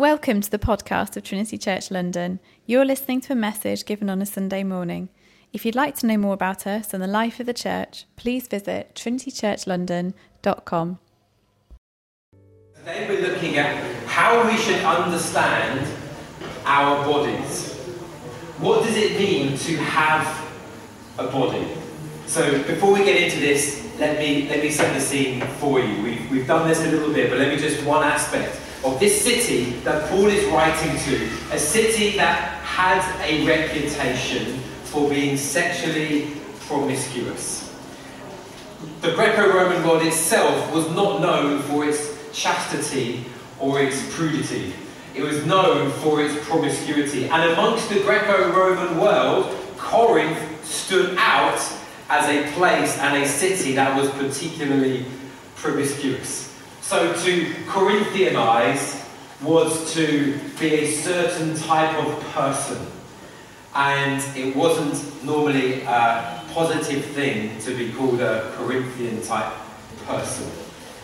Welcome to the podcast of Trinity Church London. You're listening to a message given on a Sunday morning. If you'd like to know more about us and the life of the church, please visit trinitychurchlondon.com. Today we're looking at how we should understand our bodies. What does it mean to have a body? So before we get into this, let me let me set the scene for you. We've, we've done this a little bit, but let me just one aspect of this city that Paul is writing to, a city that had a reputation for being sexually promiscuous. The Greco Roman world itself was not known for its chastity or its prudity. It was known for its promiscuity. And amongst the Greco Roman world, Corinth stood out as a place and a city that was particularly promiscuous. So to Corinthianize was to be a certain type of person. And it wasn't normally a positive thing to be called a Corinthian type person.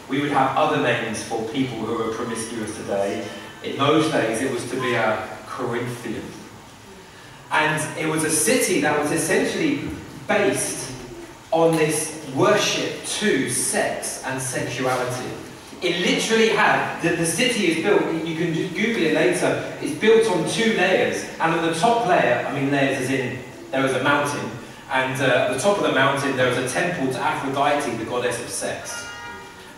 We would have other names for people who are promiscuous today. In those days, it was to be a Corinthian. And it was a city that was essentially based on this worship to sex and sexuality. It literally had, the, the city is built, you can Google it later, it's built on two layers. And on the top layer, I mean layers as in, there was a mountain, and uh, at the top of the mountain there was a temple to Aphrodite, the goddess of sex.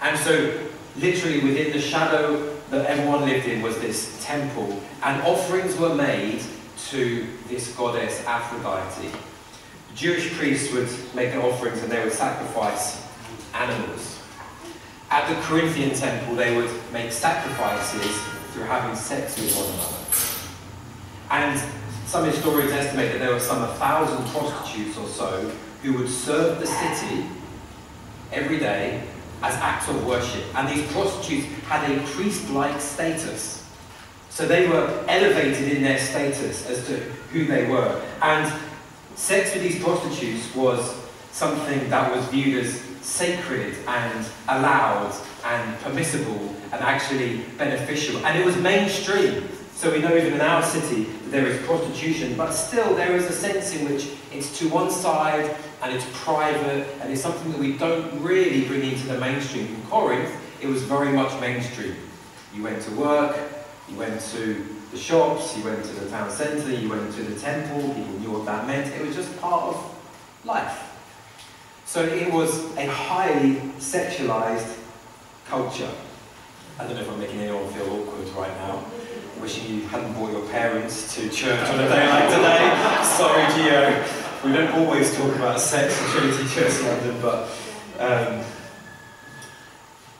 And so, literally within the shadow that everyone lived in was this temple, and offerings were made to this goddess Aphrodite. Jewish priests would make offerings and they would sacrifice animals. At the Corinthian temple, they would make sacrifices through having sex with one another. And some historians estimate that there were some 1,000 prostitutes or so who would serve the city every day as acts of worship. And these prostitutes had a priest like status. So they were elevated in their status as to who they were. And sex with these prostitutes was something that was viewed as sacred and allowed and permissible and actually beneficial. And it was mainstream. So we know even in our city that there is prostitution, but still there is a sense in which it's to one side and it's private and it's something that we don't really bring into the mainstream. In Corinth, it was very much mainstream. You went to work, you went to the shops, you went to the town centre, you went to the temple, people knew what that meant. It was just part of life. So it was a highly sexualized culture. I don't know if I'm making anyone feel awkward right now. Wishing you hadn't brought your parents to church on a day like today. Sorry, Gio. We don't always talk about sex in Trinity Church London, but um,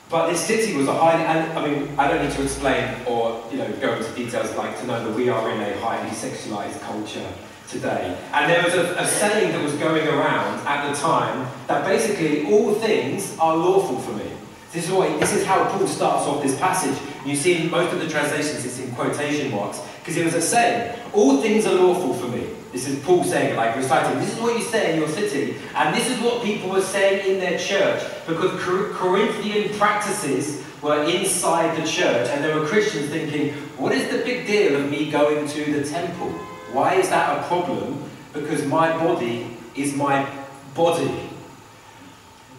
but this city was a highly, and I mean, I don't need to explain or you know go into details like to know that we are in a highly sexualized culture today. And there was a, a, saying that was going around at the time that basically all things are lawful for me. This is, what, this is how Paul starts off this passage. You see in most of the translations it's in quotation marks because it was a saying, all things are lawful for me. This is Paul saying, like reciting, this is what you say in your city, and this is what people were saying in their church because Corinthian practices were inside the church, and there were Christians thinking, what is the big deal of me going to the temple? Why is that a problem? Because my body is my body.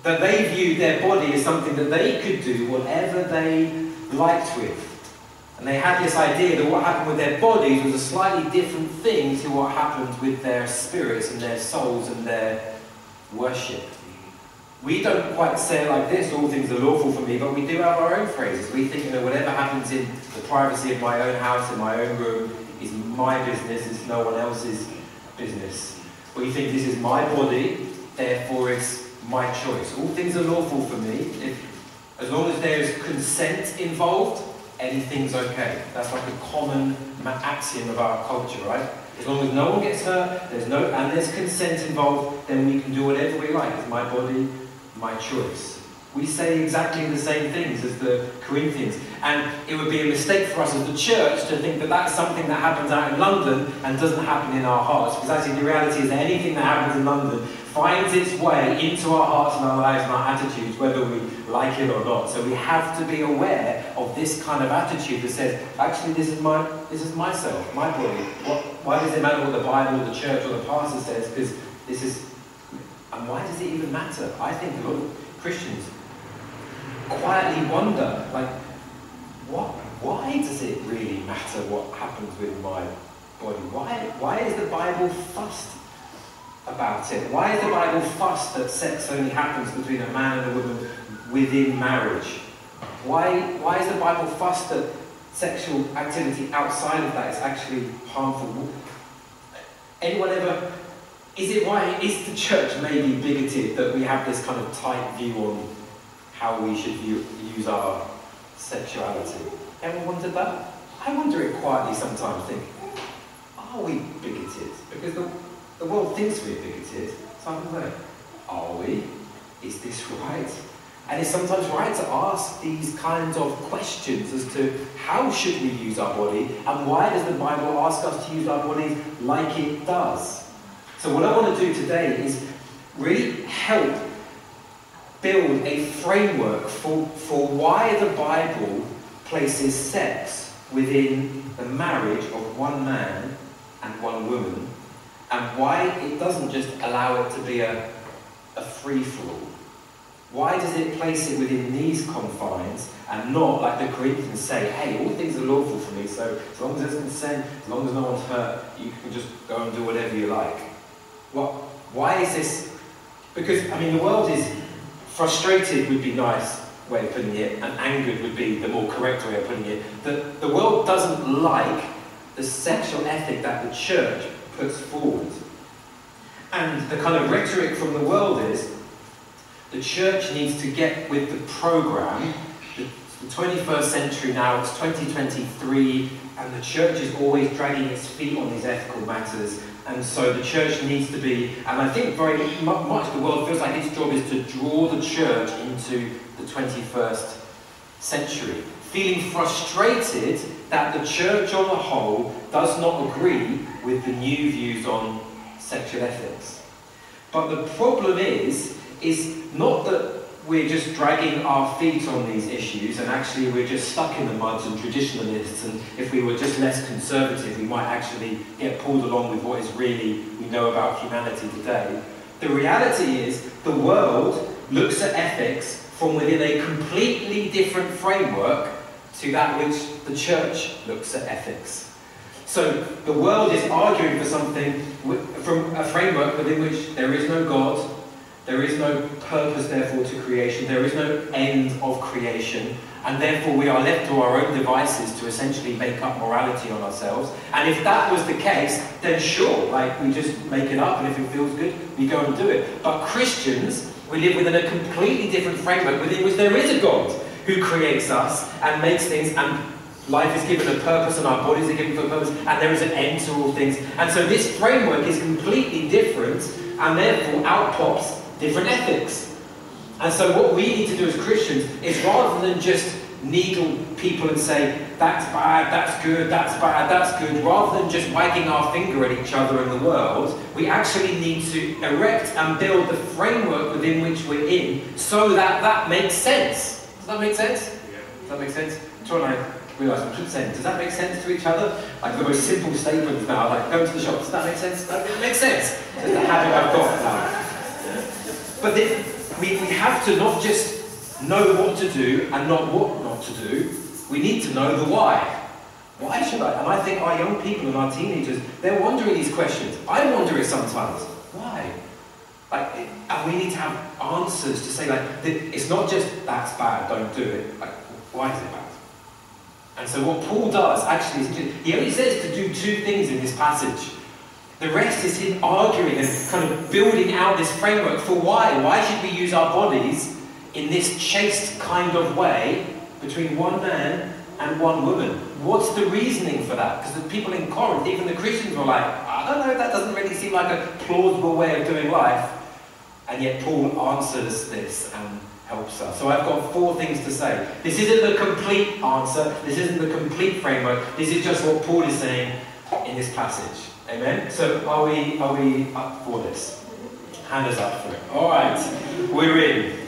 That they viewed their body as something that they could do whatever they liked with. And they had this idea that what happened with their bodies was a slightly different thing to what happened with their spirits and their souls and their worship. We don't quite say it like this, all things are lawful for me, but we do have our own phrases. We think, you know, whatever happens in the privacy of my own house, in my own room, is my business, it's no one else's business. We think this is my body, therefore it's my choice. All things are lawful for me. If, as long as there is consent involved, anything's okay. That's like a common axiom of our culture, right? As long as no one gets hurt, there's no and there's consent involved, then we can do whatever we like. It's my body, my choice. We say exactly the same things as the Corinthians. And it would be a mistake for us as the church to think that that's something that happens out in London and doesn't happen in our hearts. Because actually, the reality is that anything that happens in London finds its way into our hearts and our lives and our attitudes, whether we like it or not. So we have to be aware of this kind of attitude that says, actually, this is my, this is myself, my body. What, why does it matter what the Bible, or the church, or the pastor says? Because this is, and why does it even matter? I think a lot of Christians quietly wonder, like, what, why does it really matter what happens with my body? Why, why is the Bible fussed about it? Why is the Bible fussed that sex only happens between a man and a woman within marriage? Why, why is the Bible fussed that sexual activity outside of that is actually harmful? Anyone ever, is it why, is the church maybe bigoted that we have this kind of tight view on how we should use our sexuality? Ever wondered that? I wonder it quietly sometimes, think, are we bigoted? Because the, the world thinks we're bigoted. So I'm like, are we? Is this right? And it's sometimes right to ask these kinds of questions as to how should we use our body and why does the Bible ask us to use our bodies like it does. So what I want to do today is really help build a framework for, for why the Bible places sex within the marriage of one man and one woman and why it doesn't just allow it to be a, a free-for-all. Why does it place it within these confines and not, like the Corinthians say, hey, all things are lawful for me, so as long as there's consent, as long as no one's hurt, you can just go and do whatever you like. What, why is this? Because, I mean, the world is frustrated, would be nice way of putting it, and angered would be the more correct way of putting it. that the world doesn't like the sexual ethic that the church puts forward. And the kind of rhetoric from the world is the church needs to get with the program. The, the 21st century now, it's 2023, and the church is always dragging its feet on these ethical matters. And so the church needs to be, and I think very much the world feels like its job is to draw the church into the 21st century. Feeling frustrated that the church on the whole does not agree with the new views on sexual ethics. But the problem is, is not that we're just dragging our feet on these issues and actually we're just stuck in the muds and traditionalists and if we were just less conservative we might actually get pulled along with what is really we know about humanity today. The reality is the world looks at ethics from within a completely different framework to that which the church looks at ethics. So the world is arguing for something from a framework within which there is no God, there is no purpose, therefore, to creation. There is no end of creation. And therefore, we are left to our own devices to essentially make up morality on ourselves. And if that was the case, then sure, like we just make it up, and if it feels good, we go and do it. But Christians, we live within a completely different framework within which there is a God who creates us and makes things, and life is given a purpose, and our bodies are given for a purpose, and there is an end to all things. And so this framework is completely different, and therefore out pops different ethics. And so what we need to do as Christians is rather than just needle people and say, that's bad, that's good, that's bad, that's good, rather than just wagging our finger at each other in the world, we actually need to erect and build the framework within which we're in so that that makes sense. Does that make sense? Yeah. Does that make sense? Troy and I realise I'm just saying, does that make sense to each other? Like the most simple statements now, like go to the shop, does that make sense? That makes sense. It's the habit I've got now. But then we, we have to not just know what to do and not what not to do, we need to know the why. Why should I? And I think our young people and our teenagers, they're wondering these questions. I wonder it sometimes. Why? Like, and we need to have answers to say, like, it's not just that's bad, don't do it. Like, why is it bad? And so what Paul does actually is he only says to do two things in this passage. The rest is him arguing and kind of building out this framework for why. Why should we use our bodies in this chaste kind of way between one man and one woman? What's the reasoning for that? Because the people in Corinth, even the Christians, were like, I don't know, that doesn't really seem like a plausible way of doing life. And yet Paul answers this and helps us. So I've got four things to say. This isn't the complete answer, this isn't the complete framework, this is just what Paul is saying in this passage. Amen? So are we, are we up for this? Hand us up for it. All right, we're in.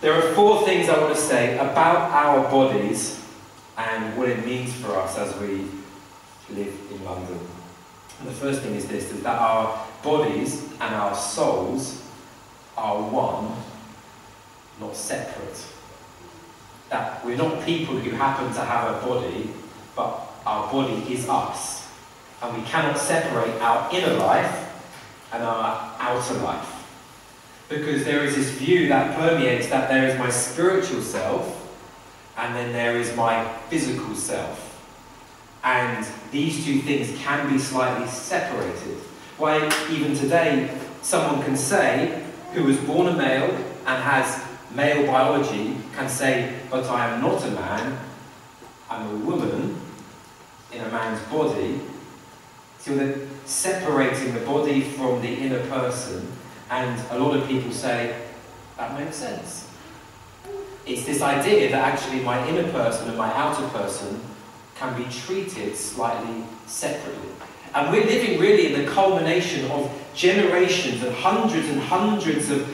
There are four things I want to say about our bodies and what it means for us as we live in London. And the first thing is this, is that our bodies and our souls are one, not separate. That we're not people who happen to have a body, but our body is us. And we cannot separate our inner life and our outer life. Because there is this view that permeates that there is my spiritual self and then there is my physical self. And these two things can be slightly separated. Why, even today, someone can say, who was born a male and has male biology, can say, but I am not a man, I'm a woman in a man's body. So they're separating the body from the inner person, and a lot of people say, that makes sense. It's this idea that actually my inner person and my outer person can be treated slightly separately. And we're living really in the culmination of generations and hundreds and hundreds of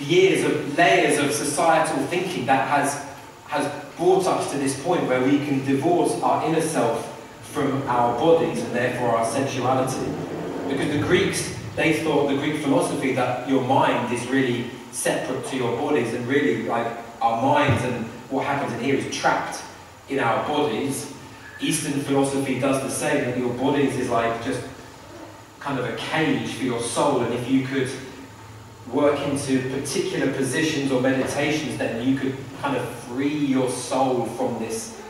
years of layers of societal thinking that has, has brought us to this point where we can divorce our inner self from our bodies and therefore our sexuality. Because the Greeks, they thought, the Greek philosophy, that your mind is really separate to your bodies and really like our minds and what happens in here is trapped in our bodies. Eastern philosophy does the same, that your bodies is like just kind of a cage for your soul, and if you could work into particular positions or meditations, then you could kind of free your soul from this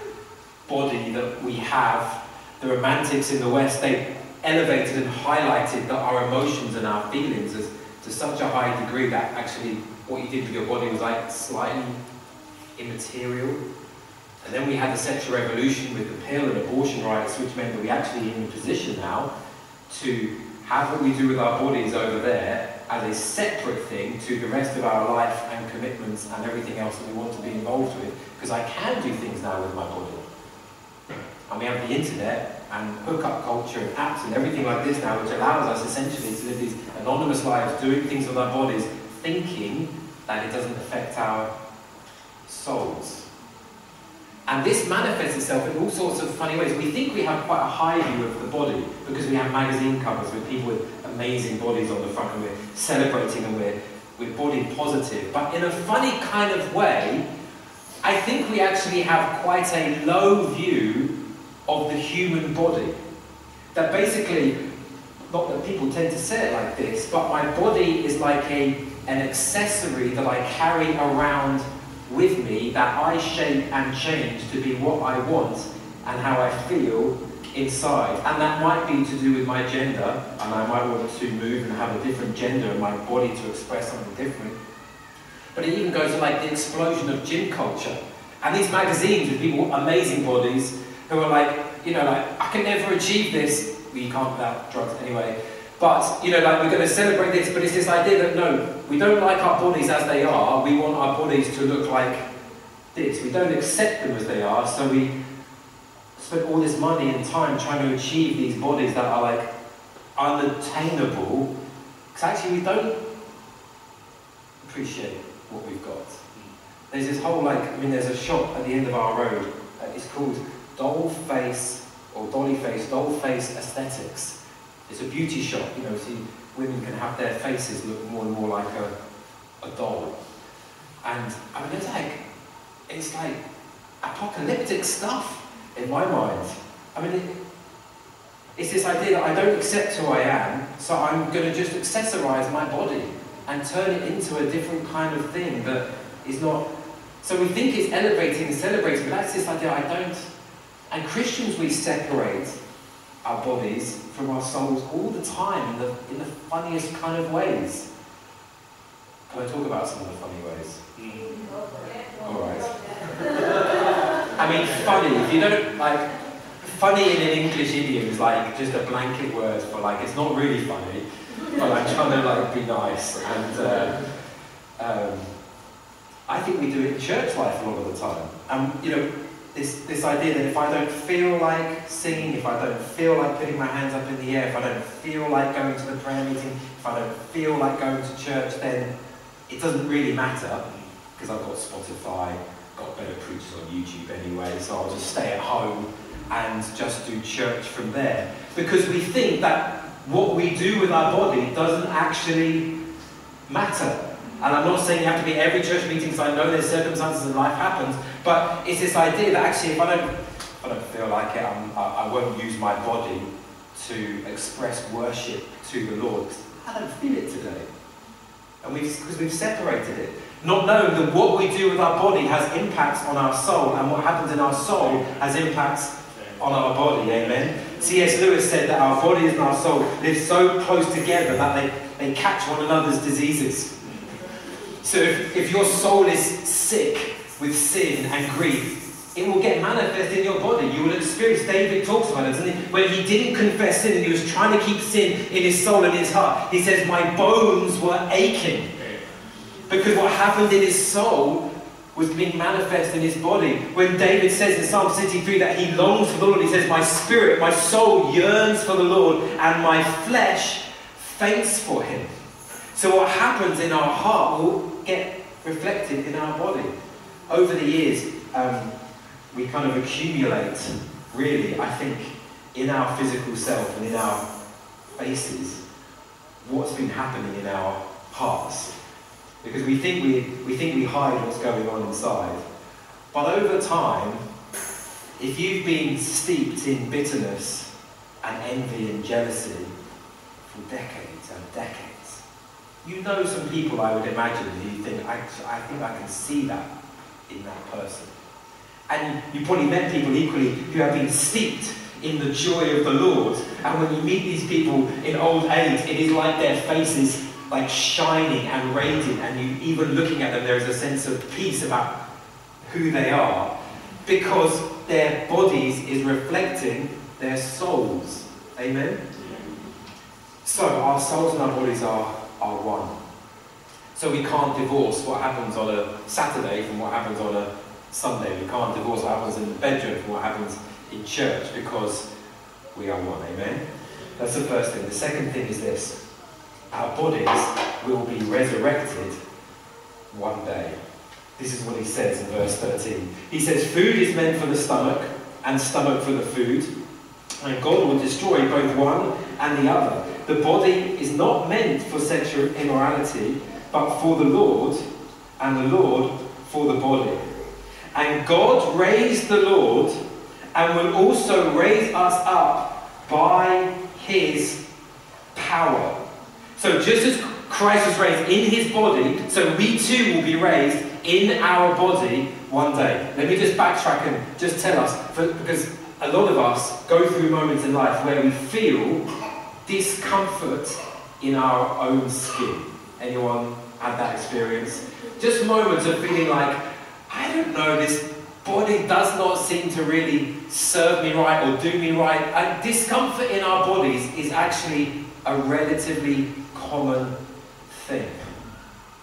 body that we have. The Romantics in the West, they elevated and highlighted that our emotions and our feelings as, to such a high degree that actually what you did with your body was like slightly immaterial. And then we had the sexual revolution with the pill and abortion rights, which meant that we actually in a position now to have what we do with our bodies over there as a separate thing to the rest of our life and commitments and everything else that we want to be involved with. Because I can do things now with my body. And we have the internet and hookup culture and apps and everything like this now, which allows us essentially to live these anonymous lives, doing things with our bodies, thinking that it doesn't affect our souls. And this manifests itself in all sorts of funny ways. We think we have quite a high view of the body because we have magazine covers with people with amazing bodies on the front and we're celebrating and we're, we're body positive. But in a funny kind of way, I think we actually have quite a low view of the human body. That basically, not that people tend to say it like this, but my body is like a, an accessory that I carry around with me that I shape and change to be what I want and how I feel inside. And that might be to do with my gender, and I might want to move and have a different gender in my body to express something different. But it even goes to like the explosion of gym culture. And these magazines with people with amazing bodies who are like, you know, like, I can never achieve this. You can't without drugs anyway. But, you know, like, we're going to celebrate this, but it's this idea that no, we don't like our bodies as they are. We want our bodies to look like this. We don't accept them as they are, so we spend all this money and time trying to achieve these bodies that are like unattainable. Because actually, we don't appreciate what we've got. There's this whole, like, I mean, there's a shop at the end of our road. Uh, it's called Doll Face or Dolly Face, Doll Face Aesthetics. It's a beauty shop, you know, see, women can have their faces look more and more like a, a doll. And I mean, it's like, it's like apocalyptic stuff in my mind. I mean, it, it's this idea that I don't accept who I am, so I'm going to just accessorize my body and turn it into a different kind of thing that is not. So we think it's elevating and celebrating, but that's this idea I don't. And Christians, we separate our bodies from our souls all the time in the, in the funniest kind of ways. Can I talk about some of the funny ways? All right. I mean, funny. If you don't like, funny in an English idiom is like just a blanket word for like it's not really funny, but I'm trying to like be nice. And uh, um, I think we do it in church life a lot of the time. And you know, this, this idea that if I don't feel like singing, if I don't feel like putting my hands up in the air, if I don't feel like going to the prayer meeting, if I don't feel like going to church, then it doesn't really matter because I've got Spotify got better preachers on YouTube anyway, so I'll just stay at home and just do church from there. Because we think that what we do with our body doesn't actually matter. And I'm not saying you have to be every church meeting because I know there's circumstances in life happens, but it's this idea that actually if I don't, if I don't feel like it, I'm, I, I won't use my body to express worship to the Lord. I don't feel it today. And we've, because we've separated it. Not knowing that what we do with our body has impacts on our soul, and what happens in our soul has impacts on our body. Amen. C.S. Lewis said that our bodies and our soul live so close together that they, they catch one another's diseases. So if, if your soul is sick with sin and grief, it will get manifest in your body. You will experience, David talks about it, doesn't he? When he didn't confess sin and he was trying to keep sin in his soul and his heart, he says, My bones were aching. Because what happened in his soul was being manifest in his body. When David says in Psalm 63 that he longs for the Lord, he says, My spirit, my soul yearns for the Lord, and my flesh faints for him. So what happens in our heart will get reflected in our body. Over the years, um, we kind of accumulate, really, I think, in our physical self and in our faces, what's been happening in our hearts. Because we think we, we think we hide what's going on inside. But over time, if you've been steeped in bitterness and envy and jealousy for decades and decades, you know some people I would imagine who you think, I, I think I can see that in that person. And you probably met people equally who have been steeped in the joy of the Lord. And when you meet these people in old age, it is like their faces like shining and radiant, and you even looking at them, there is a sense of peace about who they are, because their bodies is reflecting their souls. Amen. So our souls and our bodies are, are one. So we can't divorce what happens on a Saturday from what happens on a Sunday. We can't divorce what happens in the bedroom from what happens in church because we are one. Amen? That's the first thing. The second thing is this our bodies will be resurrected one day. This is what he says in verse 13. He says, Food is meant for the stomach, and stomach for the food, and God will destroy both one and the other. The body is not meant for sexual immorality, but for the Lord, and the Lord for the body. And God raised the Lord and will also raise us up by his power. So just as Christ was raised in his body, so we too will be raised in our body one day. Let me just backtrack and just tell us, for, because a lot of us go through moments in life where we feel discomfort in our own skin. Anyone had that experience? Just moments of feeling like, I don't know, this body does not seem to really serve me right or do me right. And discomfort in our bodies is actually a relatively common thing.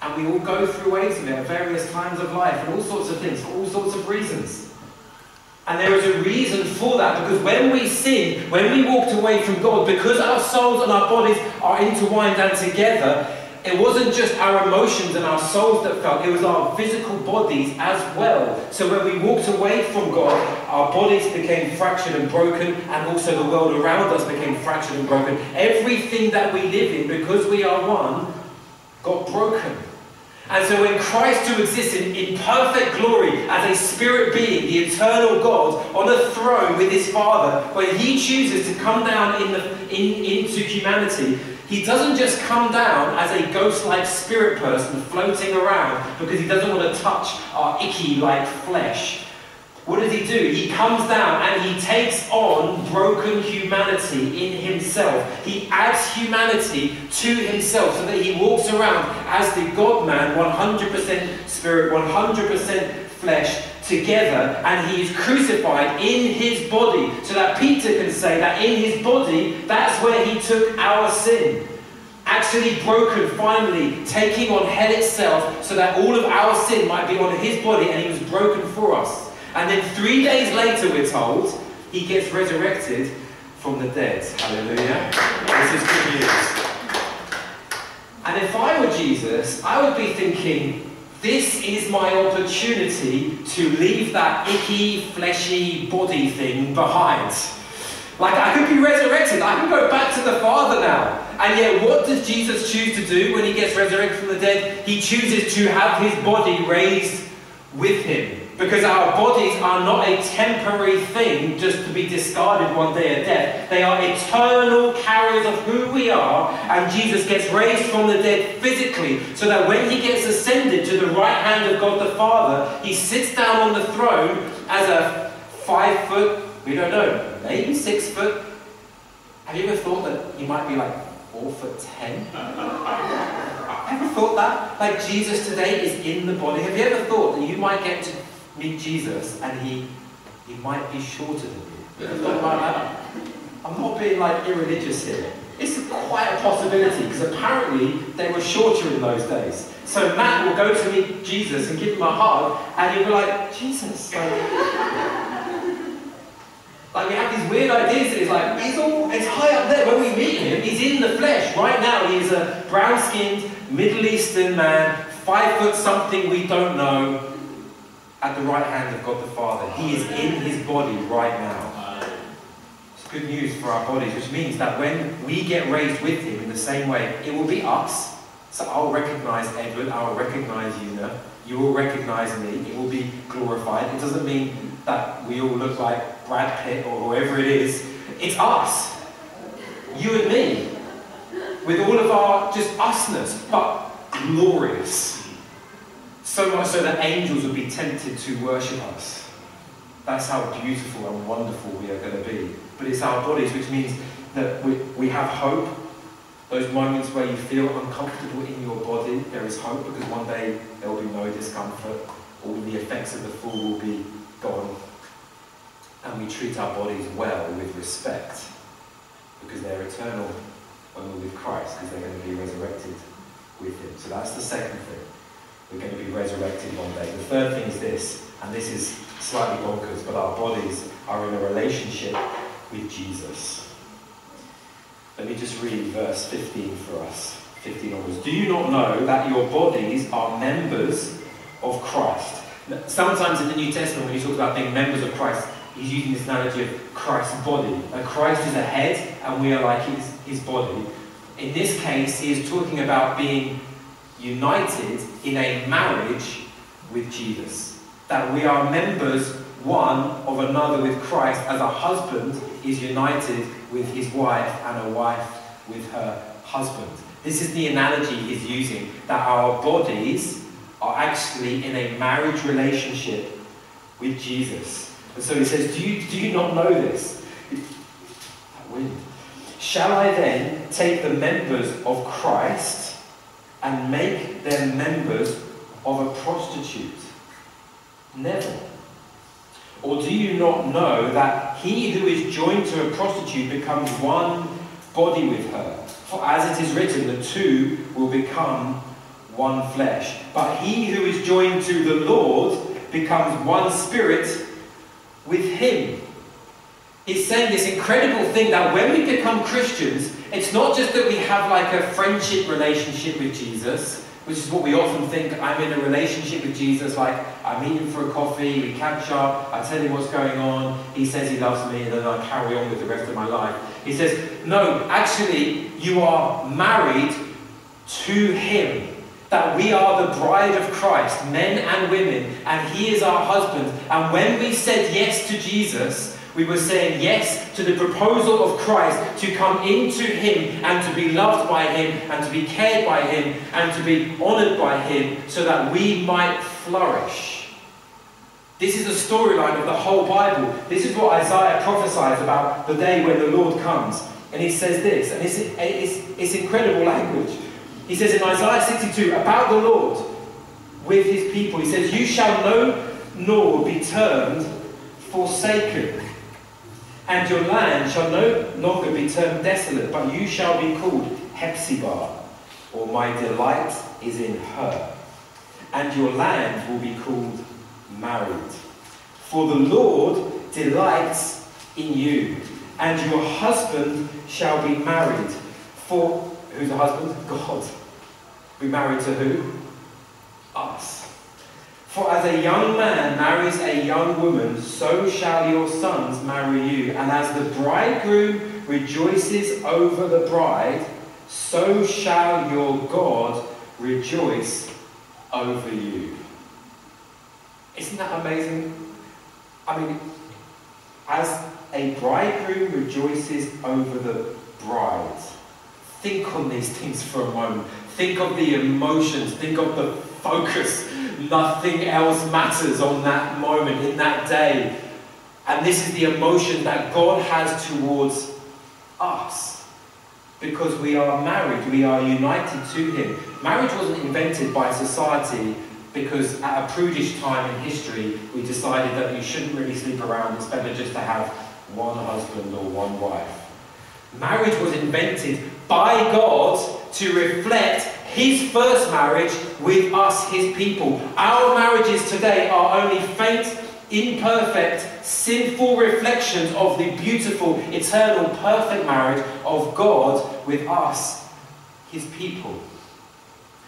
And we all go through waves of it at various times of life and all sorts of things for all sorts of reasons. And there is a reason for that because when we sin, when we walked away from God, because our souls and our bodies are intertwined and together, it wasn't just our emotions and our souls that felt, it was our physical bodies as well. So when we walked away from God, our bodies became fractured and broken, and also the world around us became fractured and broken. Everything that we live in, because we are one, got broken. And so when Christ, who exists in, in perfect glory as a spirit being, the eternal God, on a throne with his Father, when he chooses to come down in the, in, into humanity, he doesn't just come down as a ghost-like spirit person floating around because he doesn't want to touch our icky-like flesh. What does he do? He comes down and he takes on broken humanity in himself. He adds humanity to himself so that he walks around as the God man, 100% spirit, 100% flesh, together, and he is crucified in his body so that Peter can say that in his body, that's where he took our sin actually broken finally, taking on hell itself so that all of our sin might be on his body and he was broken for us. And then three days later, we're told, he gets resurrected from the dead. Hallelujah. This is good news. And if I were Jesus, I would be thinking, This is my opportunity to leave that icky, fleshy body thing behind. Like I could be resurrected, I can go back to the Father now. And yet, what does Jesus choose to do when he gets resurrected from the dead? He chooses to have his body raised with him. Because our bodies are not a temporary thing just to be discarded one day at death. They are eternal carriers of who we are, and Jesus gets raised from the dead physically, so that when he gets ascended to the right hand of God the Father, he sits down on the throne as a five foot, we don't know, maybe six foot. Have you ever thought that he might be like four foot ten? Ever thought that? Like Jesus today is in the body. Have you ever thought that you might get to meet Jesus and he he might be shorter than you? Have you thought about that? I'm not being like irreligious here. It's quite a possibility because apparently they were shorter in those days. So Matt will go to meet Jesus and give him a hug, and he'll be like, Jesus, like, like we have these weird ideas that he's like, he's all, it's high up there. When we meet him, he's in the flesh. Right now, he's a brown-skinned Middle Eastern man, five foot something we don't know, at the right hand of God the Father. He is in his body right now. It's good news for our bodies, which means that when we get raised with him in the same way, it will be us. So I'll recognize Edward, I'll recognize Una, you will recognize me, it will be glorified. It doesn't mean that we all look like Brad Pitt or whoever it is. It's us. You and me. With all of our just usness, but glorious. So much so that angels would be tempted to worship us. That's how beautiful and wonderful we are going to be. But it's our bodies, which means that we, we have hope. Those moments where you feel uncomfortable in your body, there is hope because one day there will be no discomfort. All the effects of the fall will be gone. And we treat our bodies well with respect because they're eternal when we're with Christ because they're going to be resurrected with Him. So that's the second thing. We're going to be resurrected one day. The third thing is this, and this is slightly bonkers, but our bodies are in a relationship with Jesus. Let me just read verse 15 for us. 15 onwards. Do you not know that your bodies are members of Christ? Sometimes in the New Testament, when he talks about being members of Christ, he's using this analogy of Christ's body. Christ is a head, and we are like his, his body. In this case, he is talking about being united in a marriage with Jesus. That we are members one of another with Christ as a husband is united with his wife and a wife with her husband. This is the analogy he's using that our bodies are actually in a marriage relationship with Jesus. And so he says, Do you, do you not know this? Shall I then take the members of Christ and make them members of a prostitute? Never. Or do you not know that he who is joined to a prostitute becomes one body with her? For as it is written, the two will become one flesh. But he who is joined to the Lord becomes one spirit with him. He's saying this incredible thing that when we become Christians, it's not just that we have like a friendship relationship with Jesus, which is what we often think I'm in a relationship with Jesus, like I meet him for a coffee, we catch up, I tell him what's going on, he says he loves me, and then I carry on with the rest of my life. He says, No, actually, you are married to him. That we are the bride of Christ, men and women, and he is our husband. And when we said yes to Jesus, we were saying yes to the proposal of Christ to come into Him and to be loved by Him and to be cared by Him and to be honored by Him so that we might flourish. This is the storyline of the whole Bible. This is what Isaiah prophesies about the day when the Lord comes. And he says this, and it's, it's, it's incredible language. He says in Isaiah 62 about the Lord with his people, he says, You shall know nor be termed forsaken and your land shall no longer be termed desolate, but you shall be called Hephzibah, or my delight is in her. And your land will be called married. For the Lord delights in you, and your husband shall be married. For who's the husband? God. Be married to who? Us. For as a young man marries a young woman, so shall your sons marry you. And as the bridegroom rejoices over the bride, so shall your God rejoice over you. Isn't that amazing? I mean, as a bridegroom rejoices over the bride, think on these things for a moment. Think of the emotions, think of the focus Nothing else matters on that moment, in that day. And this is the emotion that God has towards us. Because we are married, we are united to Him. Marriage wasn't invented by society because at a prudish time in history, we decided that you shouldn't really sleep around. It's better just to have one husband or one wife. Marriage was invented by God to reflect his first marriage with us, his people. Our marriages today are only faint, imperfect, sinful reflections of the beautiful, eternal, perfect marriage of God with us, his people.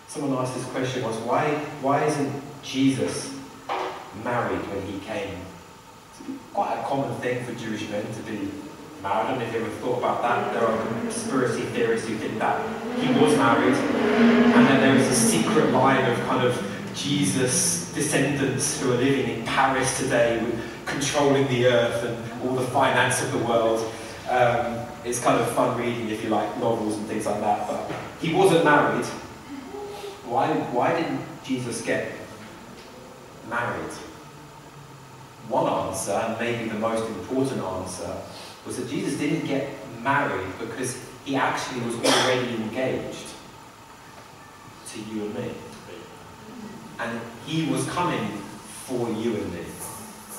Someone asked this question once why, why isn't Jesus married when he came? It's quite a common thing for Jewish men to be I don't know if you ever thought about that. There are conspiracy theorists who think that he was married, and then there is a secret line of kind of Jesus descendants who are living in Paris today, controlling the earth and all the finance of the world. Um, it's kind of fun reading if you like novels and things like that. But he wasn't married. Why, why didn't Jesus get married? One answer, and maybe the most important answer, was that Jesus didn't get married because he actually was already engaged to you and me. And he was coming for you and me.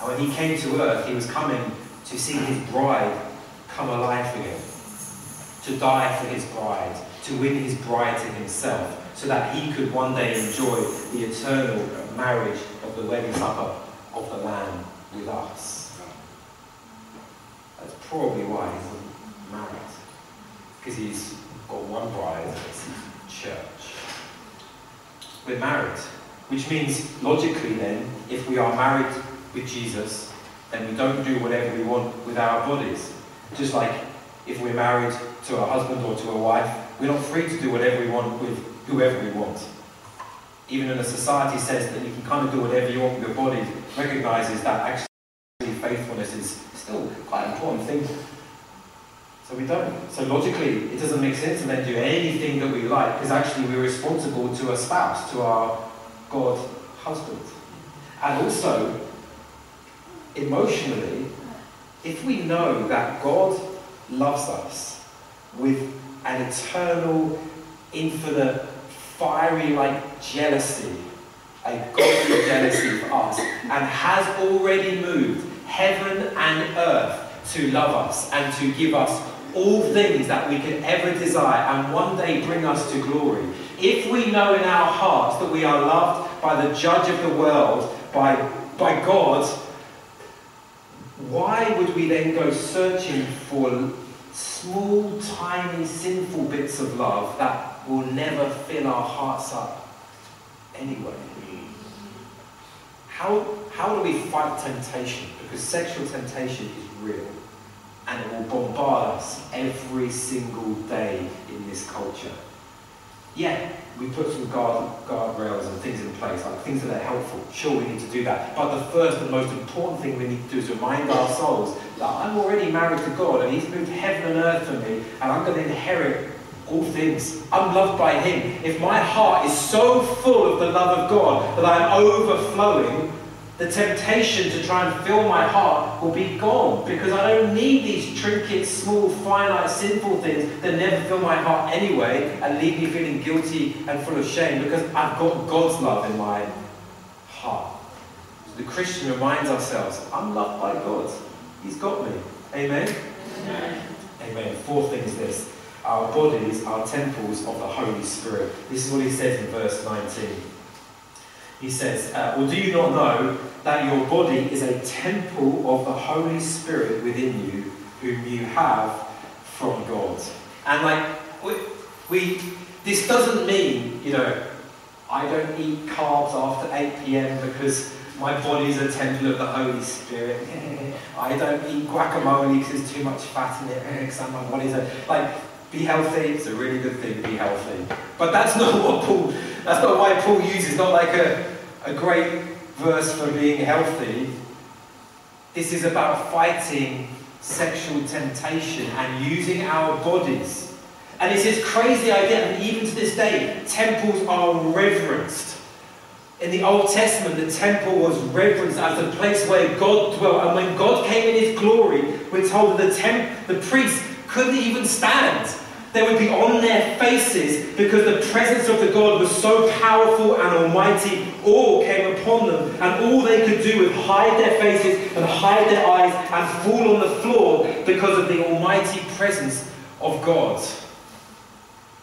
And when he came to earth, he was coming to see his bride come alive again, to die for his bride, to win his bride to himself, so that he could one day enjoy the eternal marriage of the wedding supper of the Lamb with us. Probably why he wasn't married because he's got one bride, it's church. We're married, which means logically then, if we are married with Jesus, then we don't do whatever we want with our bodies. Just like if we're married to a husband or to a wife, we're not free to do whatever we want with whoever we want. Even in a society says that you can kind of do whatever you want with your body, recognizes that actually faithfulness is still quite an important thing so we don't. So logically, it doesn't make sense to then do anything that we like, because actually we're responsible to a spouse, to our God husband. And also, emotionally, if we know that God loves us with an eternal, infinite, fiery like jealousy, a godly jealousy for us, and has already moved heaven and earth to love us and to give us all things that we could ever desire and one day bring us to glory. If we know in our hearts that we are loved by the judge of the world, by, by God, why would we then go searching for small, tiny, sinful bits of love that will never fill our hearts up anyway? How, how do we fight temptation? Because sexual temptation is real and it will bombard us every single day in this culture. Yeah, we put some guard, guardrails and things in place, like things that are helpful. Sure, we need to do that. But the first and most important thing we need to do is remind our souls that I'm already married to God and He's moved heaven and earth for me, and I'm going to inherit all things. I'm loved by Him. If my heart is so full of the love of God that I'm overflowing, the temptation to try and fill my heart will be gone because I don't need these trinkets, small, finite, sinful things that never fill my heart anyway and leave me feeling guilty and full of shame because I've got God's love in my heart. the Christian reminds ourselves, I'm loved by God. He's got me. Amen? Amen. Amen. Fourth thing is this. Our bodies are temples of the Holy Spirit. This is what he says in verse 19 he says, uh, Well, do you not know that your body is a temple of the Holy Spirit within you, whom you have from God? And like, we, we this doesn't mean, you know, I don't eat carbs after 8 p.m. because my body is a temple of the Holy Spirit. I don't eat guacamole because there's too much fat in it because my body's a... Like, be healthy, it's a really good thing, be healthy. But that's not what Paul, that's not why Paul uses, not like a, a great verse for being healthy. This is about fighting sexual temptation and using our bodies. And it's this crazy idea, and even to this day, temples are reverenced. In the Old Testament, the temple was reverenced as the place where God dwelt. And when God came in his glory, we're told that the, temp- the couldn't even stand. They would be on their faces because the presence of the God was so powerful and almighty. All came upon them, and all they could do was hide their faces and hide their eyes and fall on the floor because of the almighty presence of God.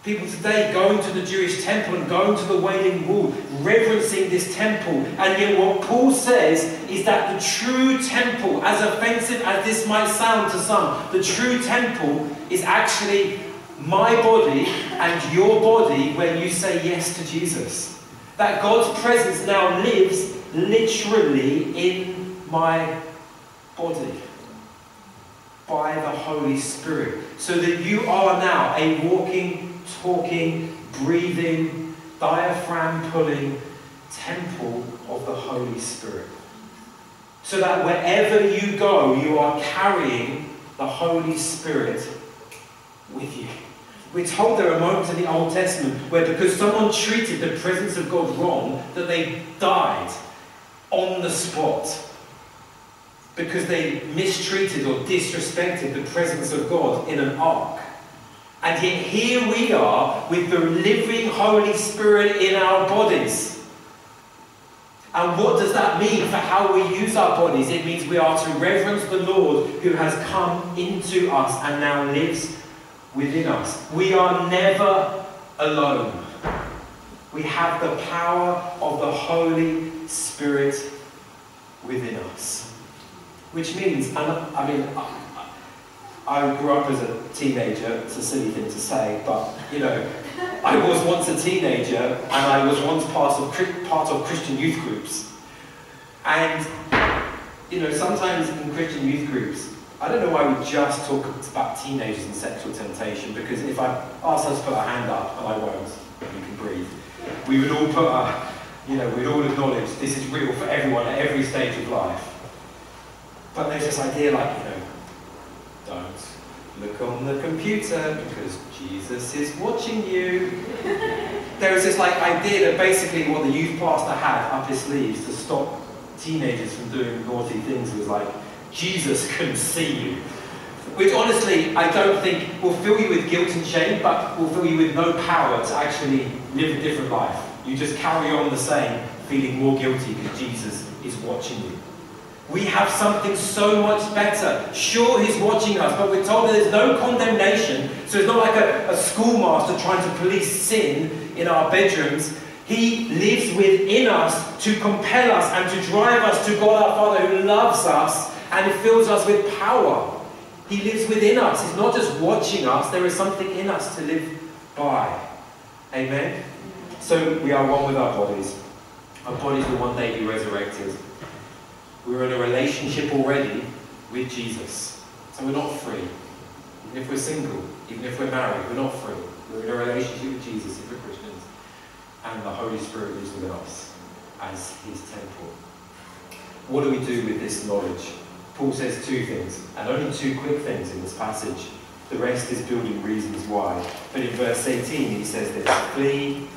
People today going to the Jewish temple and going to the Wailing Wall, reverencing this temple. And yet, what Paul says is that the true temple, as offensive as this might sound to some, the true temple is actually my body and your body when you say yes to Jesus. That God's presence now lives literally in my body by the Holy Spirit. So that you are now a walking talking, breathing, diaphragm pulling temple of the Holy Spirit. So that wherever you go, you are carrying the Holy Spirit with you. We're told there are moments in the Old Testament where, because someone treated the presence of God wrong, that they died on the spot because they mistreated or disrespected the presence of God in an ark. And yet here we are with the living Holy Spirit in our bodies. And what does that mean for how we use our bodies? It means we are to reverence the Lord who has come into us and now lives within us. We are never alone. We have the power of the Holy Spirit within us. Which means, I mean, I grew up as a teenager, it's a silly thing to say, but you know, I was once a teenager and I was once part of, part of Christian youth groups. And, you know, sometimes in Christian youth groups, I don't know why we just talk about teenagers and sexual temptation, because if I ask us to put our hand up, and I won't, you can breathe, we would all put our, you know, we'd all acknowledge this is real for everyone at every stage of life. But there's this idea like, you know, don't look on the computer because Jesus is watching you. there was this like idea that basically what the youth pastor had up his sleeves to stop teenagers from doing naughty things was like, Jesus can see you. Which honestly, I don't think will fill you with guilt and shame, but will fill you with no power to actually live a different life. You just carry on the same, feeling more guilty because Jesus is watching you. We have something so much better. Sure, he's watching us, but we're told that there's no condemnation. So it's not like a, a schoolmaster trying to police sin in our bedrooms. He lives within us to compel us and to drive us to God our Father who loves us and it fills us with power. He lives within us. He's not just watching us, there is something in us to live by. Amen? So we are one with our bodies. Our bodies will one day be resurrected. We're in a relationship already with Jesus. So we're not free. Even if we're single, even if we're married, we're not free. We're in a relationship with Jesus if we're Christians. And the Holy Spirit lives within us as his temple. What do we do with this knowledge? Paul says two things, and only two quick things in this passage. The rest is building reasons why. But in verse 18 he says this, flee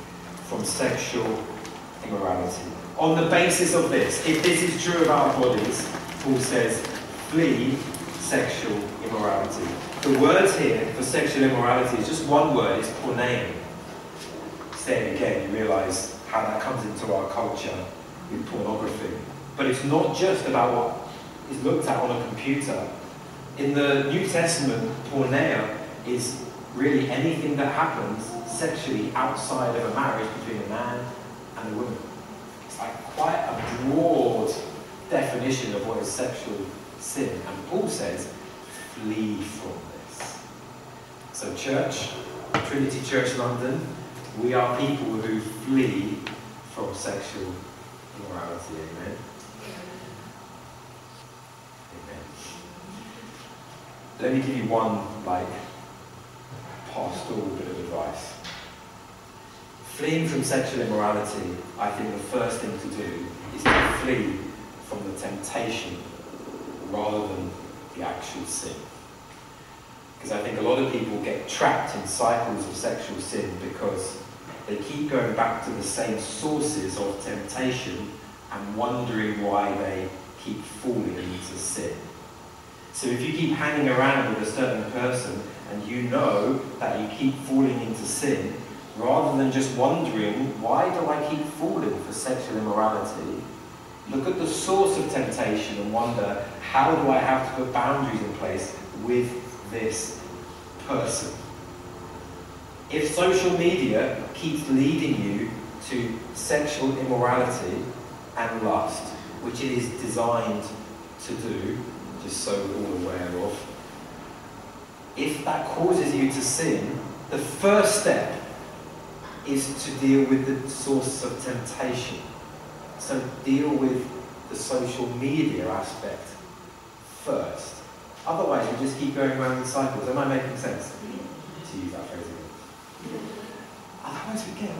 from sexual immorality on the basis of this, if this is true of our bodies, Paul says, flee sexual immorality. The word here for sexual immorality is just one word, it's porneia. Saying again, you realise how that comes into our culture with pornography. But it's not just about what is looked at on a computer. In the New Testament, porneia is really anything that happens sexually outside of a marriage between a man and a woman It's like quite a broad definition of what is sexual sin. And Paul says, flee from this. So, church, Trinity Church London, we are people who flee from sexual immorality. Amen. Amen. Let me give you one like pastoral bit of advice. Fleeing from sexual immorality, I think the first thing to do is to flee from the temptation rather than the actual sin. Because I think a lot of people get trapped in cycles of sexual sin because they keep going back to the same sources of temptation and wondering why they keep falling into sin. So if you keep hanging around with a certain person and you know that you keep falling into sin, rather than just wondering, why do I keep falling for sexual immorality? Look at the source of temptation and wonder, how do I have to put boundaries in place with this person? If social media keeps leading you to sexual immorality and lust, which it is designed to do, just so all aware of, if that causes you to sin, the first step is to deal with the source of temptation. So deal with the social media aspect first. Otherwise, you just keep going around in cycles. Am I making sense? To use that phrase again. Otherwise, we get.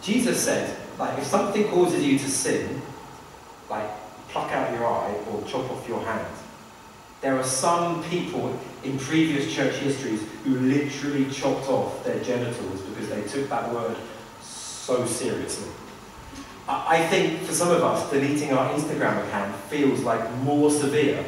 Jesus said, like, if something causes you to sin, like pluck out your eye or chop off your hand. There are some people in previous church histories who literally chopped off their genitals because they took that word so seriously. I think for some of us, deleting our Instagram account feels like more severe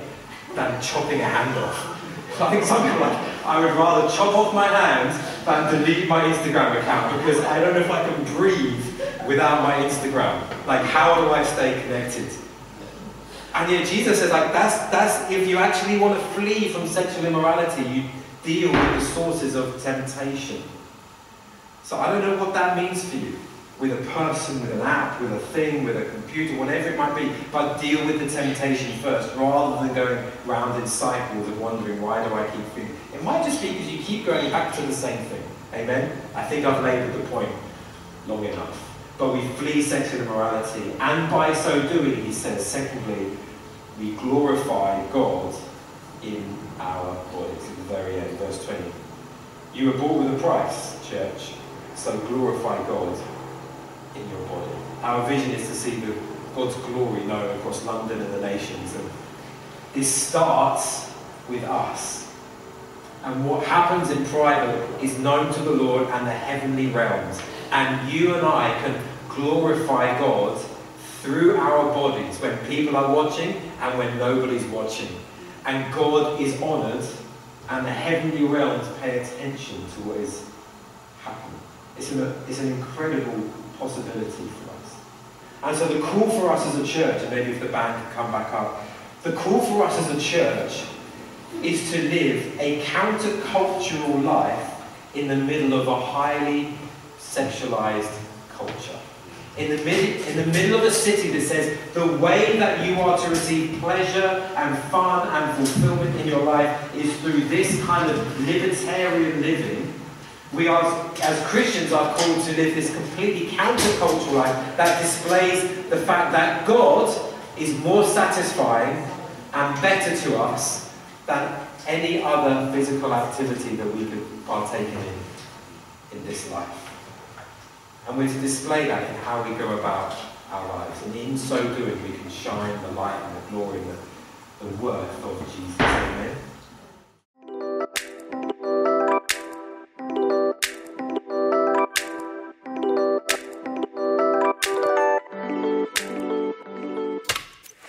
than chopping a hand off. I think some people like, I would rather chop off my hand than delete my Instagram account because I don't know if I can breathe without my Instagram. Like, how do I stay connected? And yet Jesus says, like, that's, that's if you actually want to flee from sexual immorality, you deal with the sources of temptation. So I don't know what that means for you. With a person, with an app, with a thing, with a computer, whatever it might be, but deal with the temptation first, rather than going round in cycles of wondering why do I keep feeling. It might just be because you keep going back to the same thing. Amen? I think I've laboured the point long enough. But we flee sexual immorality, and by so doing, he says, secondly, we glorify God in our bodies. At the very end, verse 20. You were bought with a price, church, so glorify God in your body. Our vision is to see the, God's glory known across London and the nations. And this starts with us. And what happens in private is known to the Lord and the heavenly realms. And you and I can glorify God through our bodies when people are watching and when nobody's watching. And God is honoured and the heavenly realms pay attention to what is happening. It's an, it's an incredible possibility for us. And so the call for us as a church, and maybe if the band can come back up, the call for us as a church is to live a countercultural life in the middle of a highly sexualized culture. In the, mid, in the middle of a city that says the way that you are to receive pleasure and fun and fulfillment in your life is through this kind of libertarian living, we are, as Christians, are called to live this completely countercultural life that displays the fact that God is more satisfying and better to us than any other physical activity that we could partake in in this life. And we're to display that in how we go about our lives. And in so doing, we can shine the light and the glory and the, the worth of Jesus. Amen.